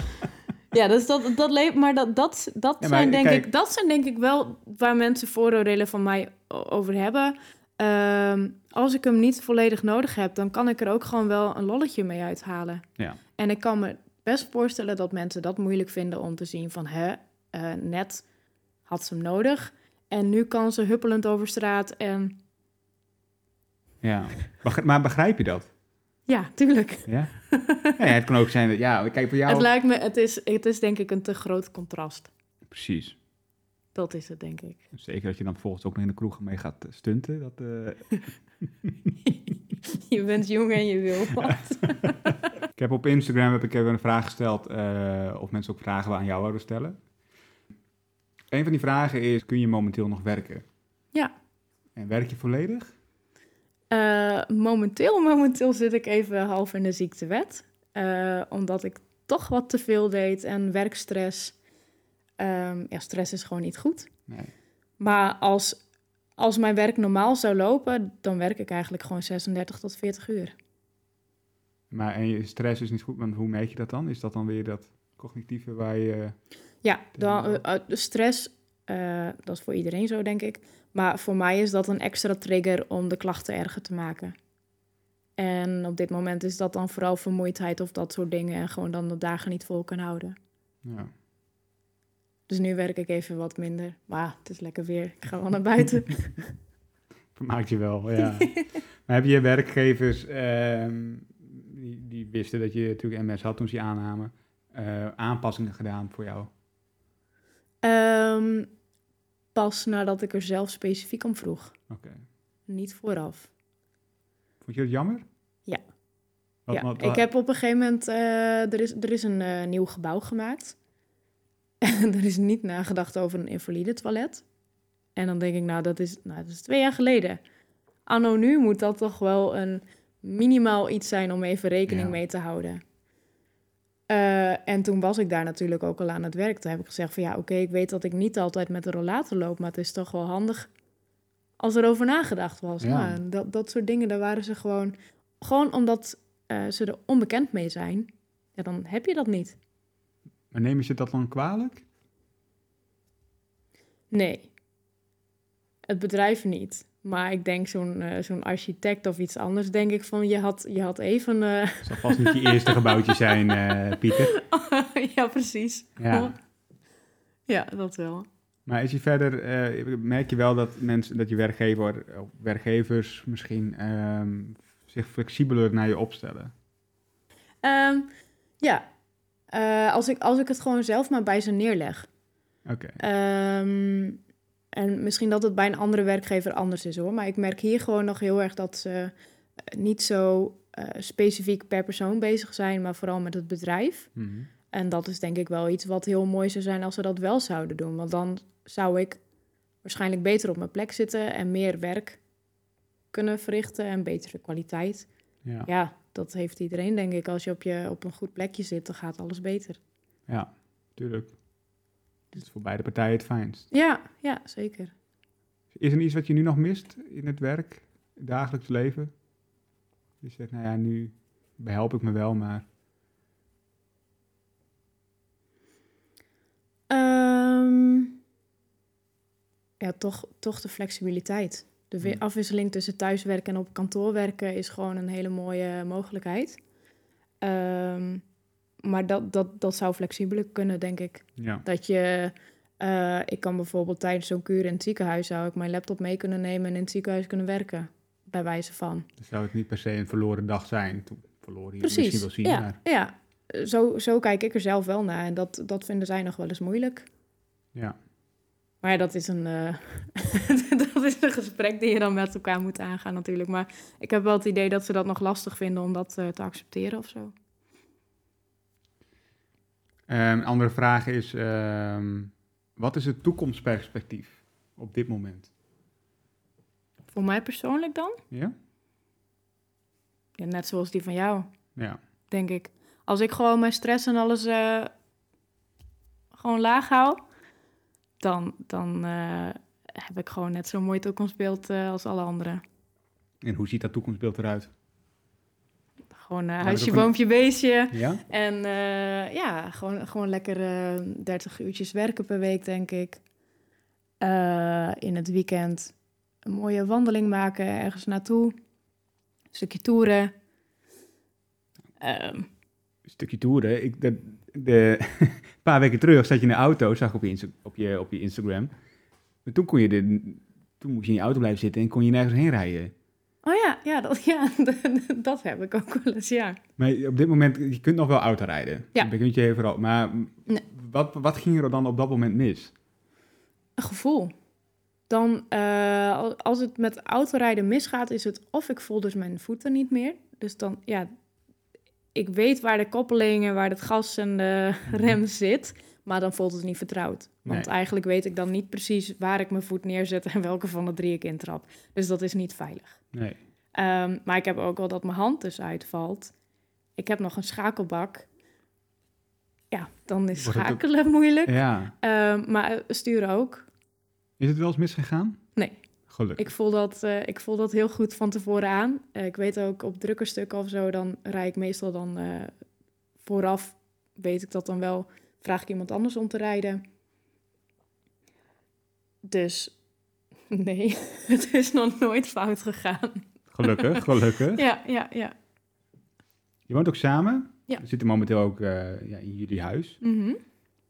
Ja, dus dat, dat leeft... Maar dat, dat, dat, Ja, maar zijn denk kijk- ik, dat zijn denk ik wel waar mensen vooroordelen van mij over hebben. Ehm, als ik hem niet volledig nodig heb, dan kan ik er ook gewoon wel een lolletje mee uithalen. Ja. En ik kan me best voorstellen dat mensen dat moeilijk vinden om te zien van... hè, eh, net had ze hem nodig en nu kan ze huppelend over straat en... Ja. Maar begrijp je dat? Ja, tuurlijk. Ja? ja, het kan ook zijn dat... Ja, kijk voor jou... Het lijkt me, het is, het is denk ik een te groot contrast. Precies. Dat is het, denk ik. Zeker dat je dan vervolgens ook nog in de kroeg mee gaat eh, stunten. Dat, eh, je bent jong en je wil wat. Ik heb op Instagram heb ik even een vraag gesteld eh, of mensen ook vragen aan jou zouden stellen. Een van die vragen is, kun je momenteel nog werken? Ja. En werk je volledig? Eh, momenteel, momenteel zit ik even half in de ziektewet. Eh, omdat ik toch wat te veel deed en werkstress. Ehm, ja, stress is gewoon niet goed. Nee. Maar als, als mijn werk normaal zou lopen, dan werk ik eigenlijk gewoon 36 tot 40 uur. Maar en je stress is niet goed, want hoe meet je dat dan? Is dat dan weer dat cognitieve waar je... Ja, dan, de stress, eh, dat is voor iedereen zo, denk ik. Maar voor mij is dat een extra trigger om de klachten erger te maken. En op dit moment is dat dan vooral vermoeidheid of dat soort dingen. En gewoon dan de dagen niet vol kan houden. Ja. Dus nu werk ik even wat minder. Maar het is lekker weer. Ik ga wel naar buiten. Vermaakt je wel, ja. maar heb je werkgevers, ehm, die, die wisten dat je natuurlijk MS had toen ze je aannamen, eh, aanpassingen gedaan voor jou? Ehm, pas nadat ik er zelf specifiek om vroeg. Oké. Niet vooraf. Vond je dat jammer? Ja. Wat- ja, wat- ik heb op een gegeven moment... eh, er, is, er is een eh, nieuw gebouw gemaakt. En er is niet nagedacht over een invalide toilet. En dan denk ik, nou dat, is, nou, dat is twee jaar geleden. Anno nu moet dat toch wel een minimaal iets zijn om even rekening Ja. mee te houden. Eh, en toen was ik daar natuurlijk ook al aan het werk. Toen heb ik gezegd van ja, oké, ik weet dat ik niet altijd met de rollator loop, maar het is toch wel handig als er over nagedacht was. Ja. Nou, dat, dat soort dingen, daar waren ze gewoon, gewoon omdat eh, ze er onbekend mee zijn, ja, dan heb je dat niet. Maar nemen ze dat dan kwalijk? Nee. Het bedrijf niet. Maar ik denk zo'n eh, zo'n architect of iets anders, denk ik van je had, je had even. eh, Het zal vast niet je eerste gebouwtje zijn, eh, Pieter. ja, precies. Ja. Ja, dat wel. Maar is je verder, merk je wel dat mensen, dat je werkgever, werkgevers misschien ehm, zich flexibeler naar je opstellen? Ehm, ja, als, ik, als ik het gewoon zelf maar bij ze neerleg. Oké. Ehm, en misschien dat het bij een andere werkgever anders is hoor. Maar ik merk hier gewoon nog heel erg dat ze eh, niet zo eh, specifiek per persoon bezig zijn, maar vooral met het bedrijf. Mhm. En dat is denk ik wel iets wat heel mooi zou zijn als ze dat wel zouden doen. Want dan zou ik waarschijnlijk beter op mijn plek zitten en meer werk kunnen verrichten en betere kwaliteit. Ja. Ja, dat heeft iedereen denk ik. Als je op, je op een goed plekje zit, dan gaat alles beter. ja, tuurlijk. Dat is voor beide partijen het fijnst. Ja, ja, zeker. Is er iets wat je nu nog mist in het werk, het dagelijks leven? Je zegt, nou ja, nu behelp ik me wel, maar... Ehm, ja, toch, toch de flexibiliteit. De Hmm. afwisseling tussen thuiswerken en op kantoor werken is gewoon een hele mooie mogelijkheid. Ehm, maar dat, dat, dat zou flexibeler kunnen, denk ik. Ja, Dat je, eh, ik kan bijvoorbeeld tijdens zo'n kuur in het ziekenhuis, zou ik mijn laptop mee kunnen nemen en in het ziekenhuis kunnen werken. Bij wijze van. dan zou het niet per se een verloren dag zijn. Toen verloren je Precies. misschien wel zien, ja, maar... ja. Zo, zo kijk ik er zelf wel naar. En dat, dat vinden zij nog wel eens moeilijk. Ja, Maar ja, dat is, een, eh, dat is een gesprek die je dan met elkaar moet aangaan natuurlijk. Maar ik heb wel het idee dat ze dat nog lastig vinden om dat eh, te accepteren of zo. Ehm, Een andere vraag is, ehm, wat is het toekomstperspectief op dit moment? Voor mij persoonlijk dan? Ja? Ja, net zoals die van jou, Ja. denk ik. Als ik gewoon mijn stress en alles eh, gewoon laag hou, dan, dan eh, heb ik gewoon net zo'n mooi toekomstbeeld eh, als alle anderen. En hoe ziet dat toekomstbeeld eruit? Gewoon eh, huisje, een- boompje, beestje. Ja? En eh, ja, gewoon, gewoon lekker eh 30 uurtjes werken per week, denk ik. Eh, in het weekend een mooie wandeling maken, ergens naartoe. Een stukje toeren. Ehm, stukje toeren. Ik, de, de, een paar weken terug zat je in de auto, zag ik op je, Insta- op je, op je Instagram. Maar toen, kon je de, toen moest je in je auto blijven zitten en kon je nergens heen rijden. Oh ja, ja, dat, ja dat heb ik ook wel eens, ja. Maar op dit moment, je kunt nog wel auto rijden. Ja. Dan kunt je even al. Maar Nee. wat, wat ging er dan op dat moment mis? Een gevoel. Dan, eh, al- als het met autorijden misgaat, is het of ik voel dus mijn voeten niet meer. Dus dan, ja, ik weet waar de koppeling en waar het gas en de rem zit, maar dan voelt het niet vertrouwd. Want Nee. eigenlijk weet ik dan niet precies waar ik mijn voet neerzet en welke van de drie ik intrap. Dus dat is niet veilig. Nee. Ehm, maar ik heb ook wel dat mijn hand dus uitvalt. Ik heb nog een schakelbak. ja, dan is Wordt het ook- schakelen moeilijk. Ja. Ehm, maar sturen ook. Is het wel eens misgegaan? Nee. Gelukkig. Ik voel dat, eh, ik voel dat heel goed van tevoren aan. Eh, ik weet ook op drukke stukken of zo, dan rijd ik meestal dan eh, vooraf, weet ik dat dan wel, vraag ik iemand anders om te rijden. Dus nee, het is nog nooit fout gegaan. Gelukkig, gelukkig. Ja, ja, ja. Je woont ook samen. Ja. We zitten momenteel ook eh, ja, in jullie huis. Mhm.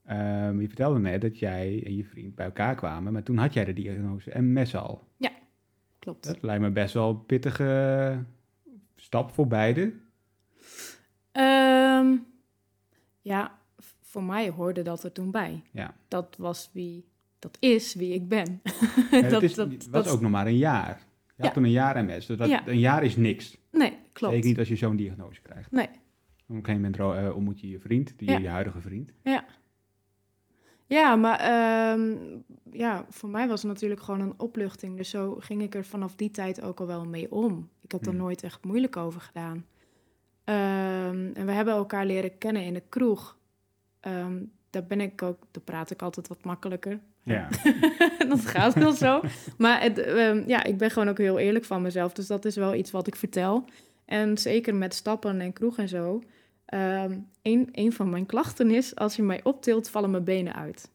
Ehm, je vertelde net dat jij en je vriend bij elkaar kwamen, maar toen had jij de diagnose MS al. Klopt. Dat lijkt me best wel een pittige stap voor beide. Ehm, ja, voor mij hoorde dat er toen bij. Ja. Dat was wie, dat is wie ik ben. Ja, dat, is, dat, was dat- ook nog maar een jaar. Je had Ja. toen een jaar MS, dus dat, Ja. een jaar is niks. Nee, klopt. Zeker niet als je zo'n diagnose krijgt. Nee. Op een gegeven moment ro- eh, ontmoet je je vriend, die, Ja. je huidige vriend. Ja, maar ehm, ja, voor mij was het natuurlijk gewoon een opluchting. Dus zo ging ik er vanaf die tijd ook al wel mee om. Ik heb er Hmm. nooit echt moeilijk over gedaan. Ehm, en we hebben elkaar leren kennen in de kroeg. Ehm, daar ben ik ook, daar praat ik altijd wat makkelijker. Ja. dat gaat wel zo. Maar het, ehm, ja, ik ben gewoon ook heel eerlijk van mezelf. Dus dat is wel iets wat ik vertel. En zeker met stappen en kroeg en zo. ehm, een, een van mijn klachten is, als je mij optilt, vallen mijn benen uit.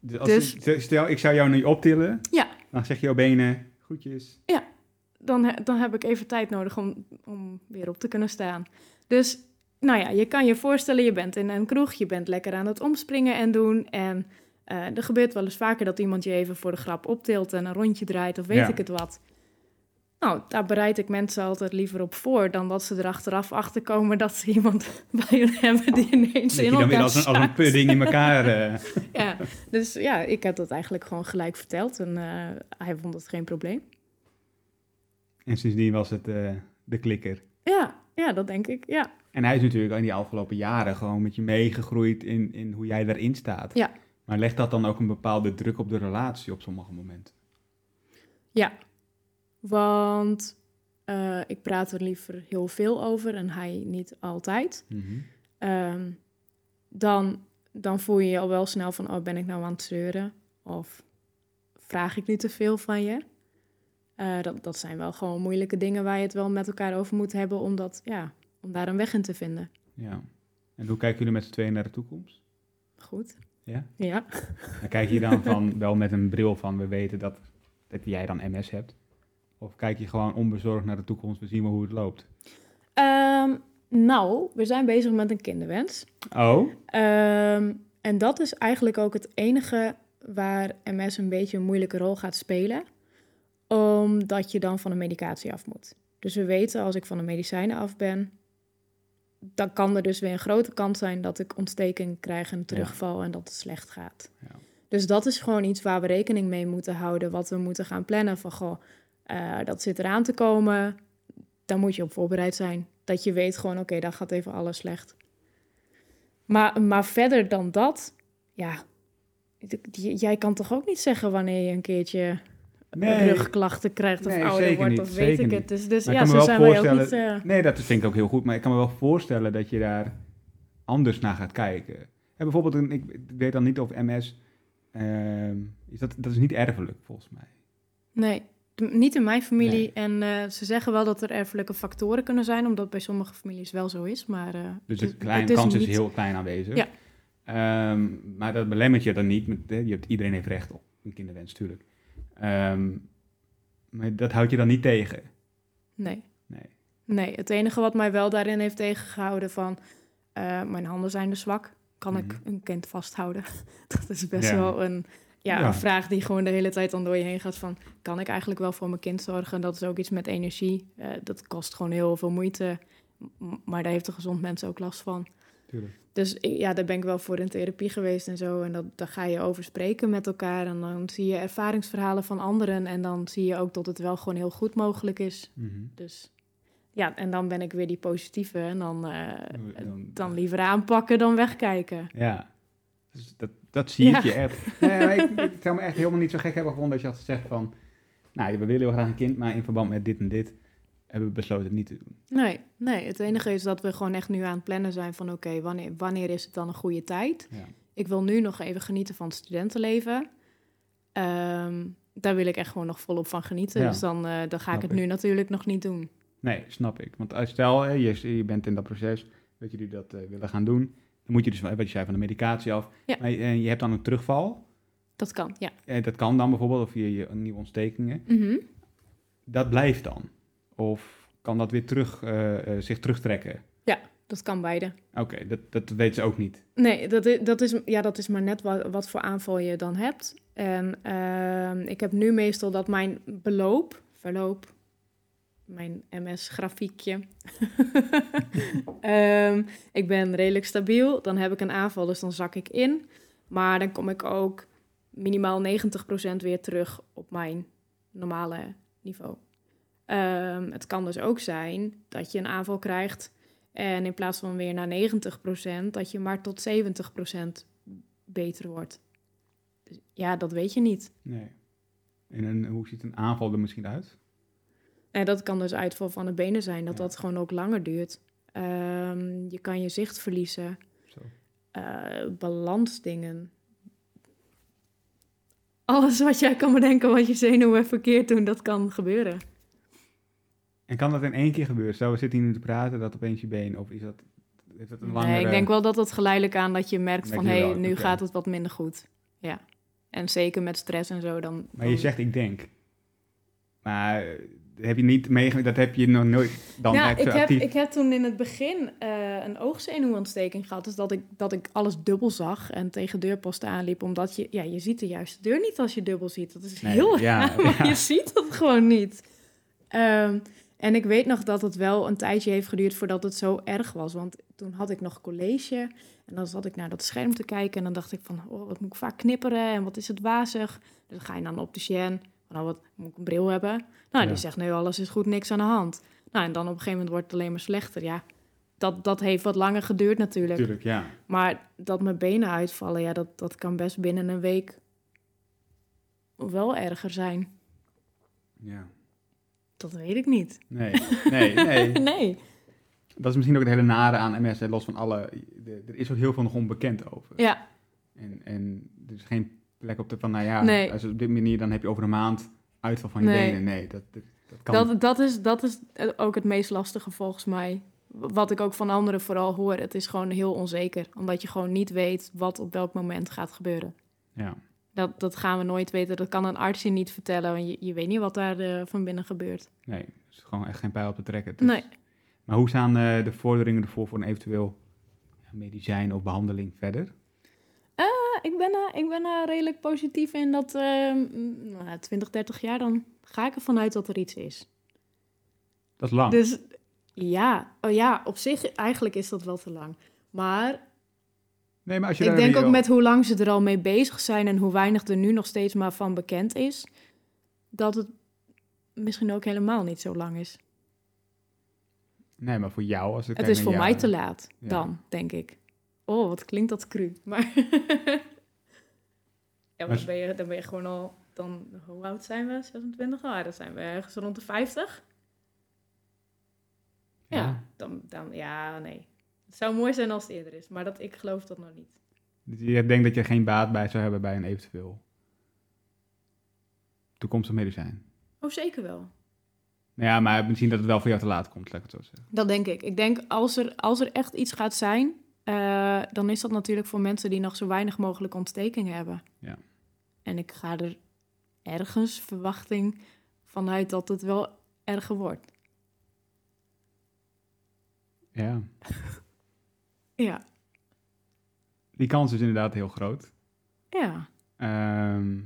Dus, als Dus- je- stel, ik zou jou nu optillen. Ja. Dan zeg je jouw benen, groetjes. Dan, he- dan heb ik even tijd nodig om, om weer op te kunnen staan. Dus, nou ja, je kan je voorstellen, je bent in een kroeg, je bent lekker aan het omspringen en doen. En eh, er gebeurt wel eens vaker dat iemand je even voor de grap optilt en een rondje draait of weet Ja. ik het wat. Nou, daar bereid ik mensen altijd liever op voor dan dat ze er achteraf achter komen dat ze iemand bij hun hebben die ineens Dat in dan elkaar als een, als een zakt. pudding in elkaar... eh, Ja, dus ja, ik heb dat eigenlijk gewoon gelijk verteld en eh, hij vond het geen probleem. en sindsdien was het de klikker. Ja, ja, dat denk ik, ja. En hij is natuurlijk in die afgelopen jaren gewoon met je meegegroeid in, in hoe jij daarin staat. Ja. Maar legt dat dan ook een bepaalde druk op de relatie op sommige momenten? Want eh, ik praat er liever heel veel over en hij niet altijd. Ehm, dan, dan voel je je al wel snel van, oh, ben ik nou aan het zeuren? Of vraag ik nu te veel van je? Eh, dat, dat zijn wel gewoon moeilijke dingen waar je het wel met elkaar over moet hebben om, dat, ja, om daar een weg in te vinden. Ja. En hoe kijken jullie met z'n tweeën naar de toekomst? Goed. Ja? Ja. Dan kijk je dan van, wel met een bril van, we weten dat, dat jij dan MS hebt? Of kijk je gewoon onbezorgd naar de toekomst, we zien wel hoe het loopt? Ehm, nou, we zijn bezig met een kinderwens. Oh? Ehm, en dat is eigenlijk ook het enige waar MS een beetje een moeilijke rol gaat spelen. Omdat je dan van de medicatie af moet. Dus we weten als ik van de medicijnen af ben, dan kan er dus weer een grote kans zijn dat ik ontsteking krijg en terugval en dat het slecht gaat. Ja. Dus dat is gewoon iets waar we rekening mee moeten houden, wat we moeten gaan plannen van goh, eh, dat zit eraan te komen, daar moet je op voorbereid zijn. Dat je weet gewoon, oké, dan gaat even alles slecht. Maar, maar verder dan dat, ja, jij kan toch ook niet zeggen wanneer je een keertje Nee. rugklachten krijgt of Nee, ouder zeker wordt niet, of weet zeker ik niet. het. Dus, dus Maar ja, zo wel zijn wij ook niet... eh, Nee, dat vind ik ook heel goed. Maar ik kan me wel voorstellen dat je daar anders naar gaat kijken. En bijvoorbeeld, een, ik weet dan niet of MS... ehm, is dat, dat is niet erfelijk, volgens mij. Nee, niet in mijn familie. Nee. En eh, ze zeggen wel dat er erfelijke factoren kunnen zijn, omdat bij sommige families wel zo is. Maar, eh, Dus het de klein, het is kans is heel klein aanwezig. Ja. Ehm, maar dat belemmert je dan niet. Met, je hebt, iedereen heeft recht op een kinderwens, natuurlijk. Ehm, maar dat houdt je dan niet tegen. Nee. Nee. Nee, het enige wat mij wel daarin heeft tegengehouden van... eh, mijn handen zijn dus zwak. Kan ik Mhm. een kind vasthouden? dat is best Ja. wel een, ja, Ja. een vraag die gewoon de hele tijd dan door je heen gaat van... kan ik eigenlijk wel voor mijn kind zorgen? Dat is ook iets met energie. Eh, dat kost gewoon heel veel moeite. M- Maar daar heeft een gezond mens ook last van. Tuurlijk. Dus ja, daar ben ik wel voor in therapie geweest en zo. En dat, daar ga je over spreken met elkaar. En dan zie je ervaringsverhalen van anderen. En dan zie je ook dat het wel gewoon heel goed mogelijk is. Mhm. Dus ja, en dan ben ik weer die positieve. En dan, eh, Dan- dan liever aanpakken dan wegkijken. Ja, dus dat, dat zie ik je echt. Nee, ik, ik zou me echt helemaal niet zo gek hebben gevonden als je had gezegd van... Nou, we willen heel graag een kind, maar in verband met dit en dit... hebben we besloten niet te doen. Nee, nee, het enige is dat we gewoon echt nu aan het plannen zijn van oké, wanneer, wanneer is het dan een goede tijd? Ja. Ik wil nu nog even genieten van het studentenleven. Ehm, daar wil ik echt gewoon nog volop van genieten. Ja, Dus dan, eh, dan ga snap ik het ik. nu natuurlijk nog niet doen. Nee, snap ik. Want als stel, je, je bent in dat proces, dat jullie dat eh, willen gaan doen, dan moet je dus, wat je zei, van de medicatie af. Ja. Maar je, en je hebt dan een terugval. Dat kan, ja. Eh, dat kan dan bijvoorbeeld, of je, je nieuwe ontstekingen. Mhm. Dat blijft dan. Of kan dat weer terug, eh, eh, zich terugtrekken? Dat kan beide. Oké, dat, dat weten ze ook niet. Nee, dat is, dat is, ja, dat is maar net wat, wat voor aanval je dan hebt. En ehm, ik heb nu meestal dat mijn beloop, verloop, mijn MS-grafiekje. Ehm, ik ben redelijk stabiel. Dan heb ik een aanval, dus dan zak ik in. Maar dan kom ik ook minimaal 90% weer terug op mijn normale niveau. Ehm, het kan dus ook zijn dat je een aanval krijgt en in plaats van weer naar 90%, dat je maar tot 70% beter wordt. Dus ja, dat weet je niet. Nee. En een, hoe ziet een aanval er misschien uit? En dat kan dus uitval van de benen zijn, dat Ja. dat gewoon ook langer duurt. Ehm, je kan je zicht verliezen, Zo. eh, balansdingen. Alles wat jij kan bedenken wat je zenuwen verkeerd doen, dat kan gebeuren. En kan dat in één keer gebeuren? Stel, we zitten hier nu te praten, dat opeens je been, of is dat, is dat een langere... Nee, ik denk wel dat het geleidelijk aan dat je merkt Merk van... hé, hey, nu gaat het wat minder goed. Ja. En zeker met stress en zo, dan... Maar je dan- zegt ik denk. Maar eh, heb je niet meegemaakt, dat heb je nog nooit dan ja, ik heb, actief... ik heb toen in het begin eh, een oogzenuwontsteking gehad. Dus dat ik, dat ik alles dubbel zag en tegen deurposten aanliep. Omdat je, ja, je ziet de juiste deur niet als je dubbel ziet. Dat is Nee, heel ja, raar, maar ja. je ziet het gewoon niet. Ehm, en ik weet nog dat het wel een tijdje heeft geduurd voordat het zo erg was. Want toen had ik nog college en dan zat ik naar dat scherm te kijken. En dan dacht ik van, oh, wat moet ik vaak knipperen en wat is het wazig. Dus dan ga je naar een opticien. Nou, wat moet ik een bril hebben? Nou, Ja. die zegt, nee, alles is goed, niks aan de hand. Nou, en dan op een gegeven moment wordt het alleen maar slechter. Ja, dat, dat heeft wat langer geduurd natuurlijk. Tuurlijk, ja. Maar dat mijn benen uitvallen, ja, dat, dat kan best binnen een week wel erger zijn. ja. Dat weet ik niet. Nee, nee, nee. nee. Dat is misschien ook het hele nare aan MS, hè, los van alle... de- er is ook heel veel nog onbekend over. Ja, En, en er is geen plek op de van, nou ja, Nee. als het op dit manier, dan heb je over een maand uitval van je Nee. benen. Nee, dat, dat, dat kan dat, dat, is, dat is ook het meest lastige volgens mij. Wat ik ook van anderen vooral hoor. Het is gewoon heel onzeker. Omdat je gewoon niet weet wat op welk moment gaat gebeuren. Ja, Dat, dat gaan we nooit weten. Dat kan een arts je niet vertellen. Want je, je weet niet wat daar eh, van binnen gebeurt. nee, er is gewoon echt geen pijl op te trekken. Het is- Nee. Maar hoe staan eh, de vorderingen ervoor voor een eventueel ja, medicijn of behandeling verder? ik ben, eh, ik ben redelijk positief in dat eh, mm, nou, 20, 30 jaar, dan ga ik ervan uit dat er iets is. Dat is lang. Dus ja, oh, ja, op zich eigenlijk is dat wel te lang. Maar nee, maar als je ik denk ook met hoe lang ze er al mee bezig zijn en hoe weinig er nu nog steeds maar van bekend is, dat het misschien ook helemaal niet zo lang is. Nee, maar voor jou als ik Het kijk is voor jou- mij te laat Ja. dan, denk ik. Oh, wat klinkt dat cru. Maar ja, Maar- dan ben, je, dan ben je gewoon al... Dan, hoe oud zijn we? 26? Ah, dan zijn we ergens rond de 50. Ja, Ja. Dan, dan, ja, nee. Het zou mooi zijn als het eerder is, maar dat, ik geloof dat nog niet. Dus je denkt dat je geen baat bij zou hebben bij een eventueel toekomstig medicijn. Oh, zeker wel. Nou ja, maar misschien dat het wel voor jou te laat komt, laat ik het zo zeggen. Dat denk ik. Ik denk als er, als er echt iets gaat zijn, eh, dan is dat natuurlijk voor mensen die nog zo weinig mogelijk ontstekingen hebben. Ja. En ik ga er ergens verwachting vanuit dat het wel erger wordt. Ja. Ja. Die kans is inderdaad heel groot. Ja. Ehm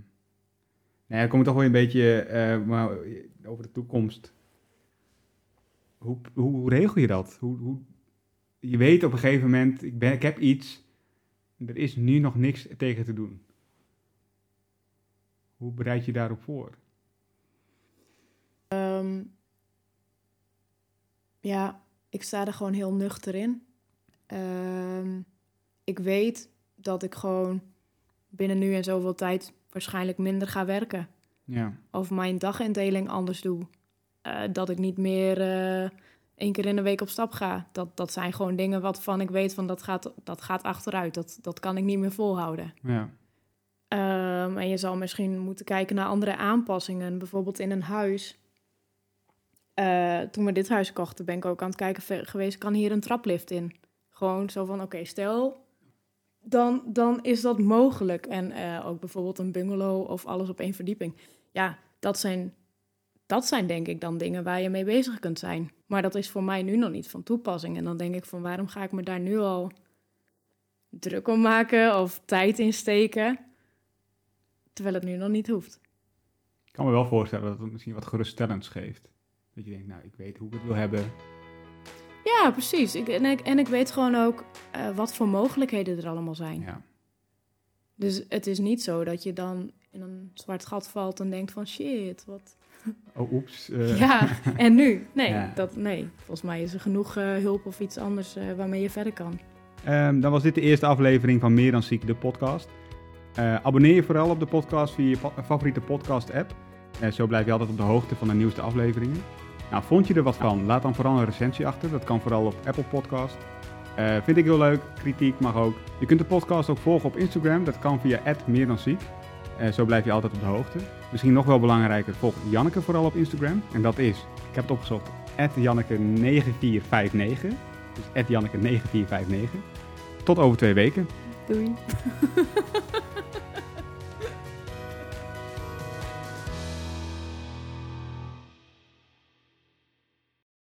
nou ja, kom ik toch wel een beetje maar over de toekomst. Hoe, hoe, hoe regel je dat? Hoe, hoe, je weet op een gegeven moment, ik, ben, ik heb iets, er is nu nog niks tegen te doen. Hoe bereid je daarop voor? Ehm, ja, ik sta er gewoon heel nuchter in. Ehm, ik weet dat ik gewoon binnen nu en zoveel tijd waarschijnlijk minder ga werken. Ja, Of mijn dagindeling anders doe. eh, dat ik niet meer uh, één keer in de week op stap ga. Dat, dat zijn gewoon dingen wat van ik weet van dat gaat, dat gaat achteruit. Dat, dat kan ik niet meer volhouden. Ja. Um, en je zal misschien moeten kijken naar andere aanpassingen. Bijvoorbeeld in een huis. Uh, toen we dit huis kochten, ben ik ook aan het kijken geweest, kan hier een traplift in? Gewoon zo van, oké, stel, dan, dan is dat mogelijk. En uh, ook bijvoorbeeld een bungalow of alles op één verdieping. Ja, dat zijn, dat zijn denk ik dan dingen waar je mee bezig kunt zijn. Maar dat is voor mij nu nog niet van toepassing. En dan denk ik van, waarom ga ik me daar nu al druk om maken of tijd in steken? Terwijl het nu nog niet hoeft. Ik kan me wel voorstellen dat het misschien wat geruststellends geeft. Dat je denkt, nou, ik weet hoe ik het wil hebben. Ja, precies. Ik, en, ik, en ik weet gewoon ook uh, wat voor mogelijkheden er allemaal zijn. Ja. Dus het is niet zo dat je dan in een zwart gat valt en denkt van shit, wat... Oh, oeps. Uh. Ja, en nu? Nee, ja. dat, nee, volgens mij is er genoeg uh, hulp of iets anders waarmee je verder kan. Um, dan was dit de eerste aflevering van Meer dan Ziek, de podcast. abonneer je vooral op de podcast via je favoriete podcast app. zo blijf je altijd op de hoogte van de nieuwste afleveringen. Nou, vond je er wat van? Laat dan vooral een recensie achter. Dat kan vooral op Apple Podcast. Uh, vind ik heel leuk. Kritiek mag ook. Je kunt de podcast ook volgen op Instagram. Dat kan via @meerdanziek. Uh, zo blijf je altijd op de hoogte. Misschien nog wel belangrijker, volg Janneke vooral op Instagram. En dat is, ik heb het opgezocht, Janneke9459. Dus Janneke9459. Tot over twee weken. Doei.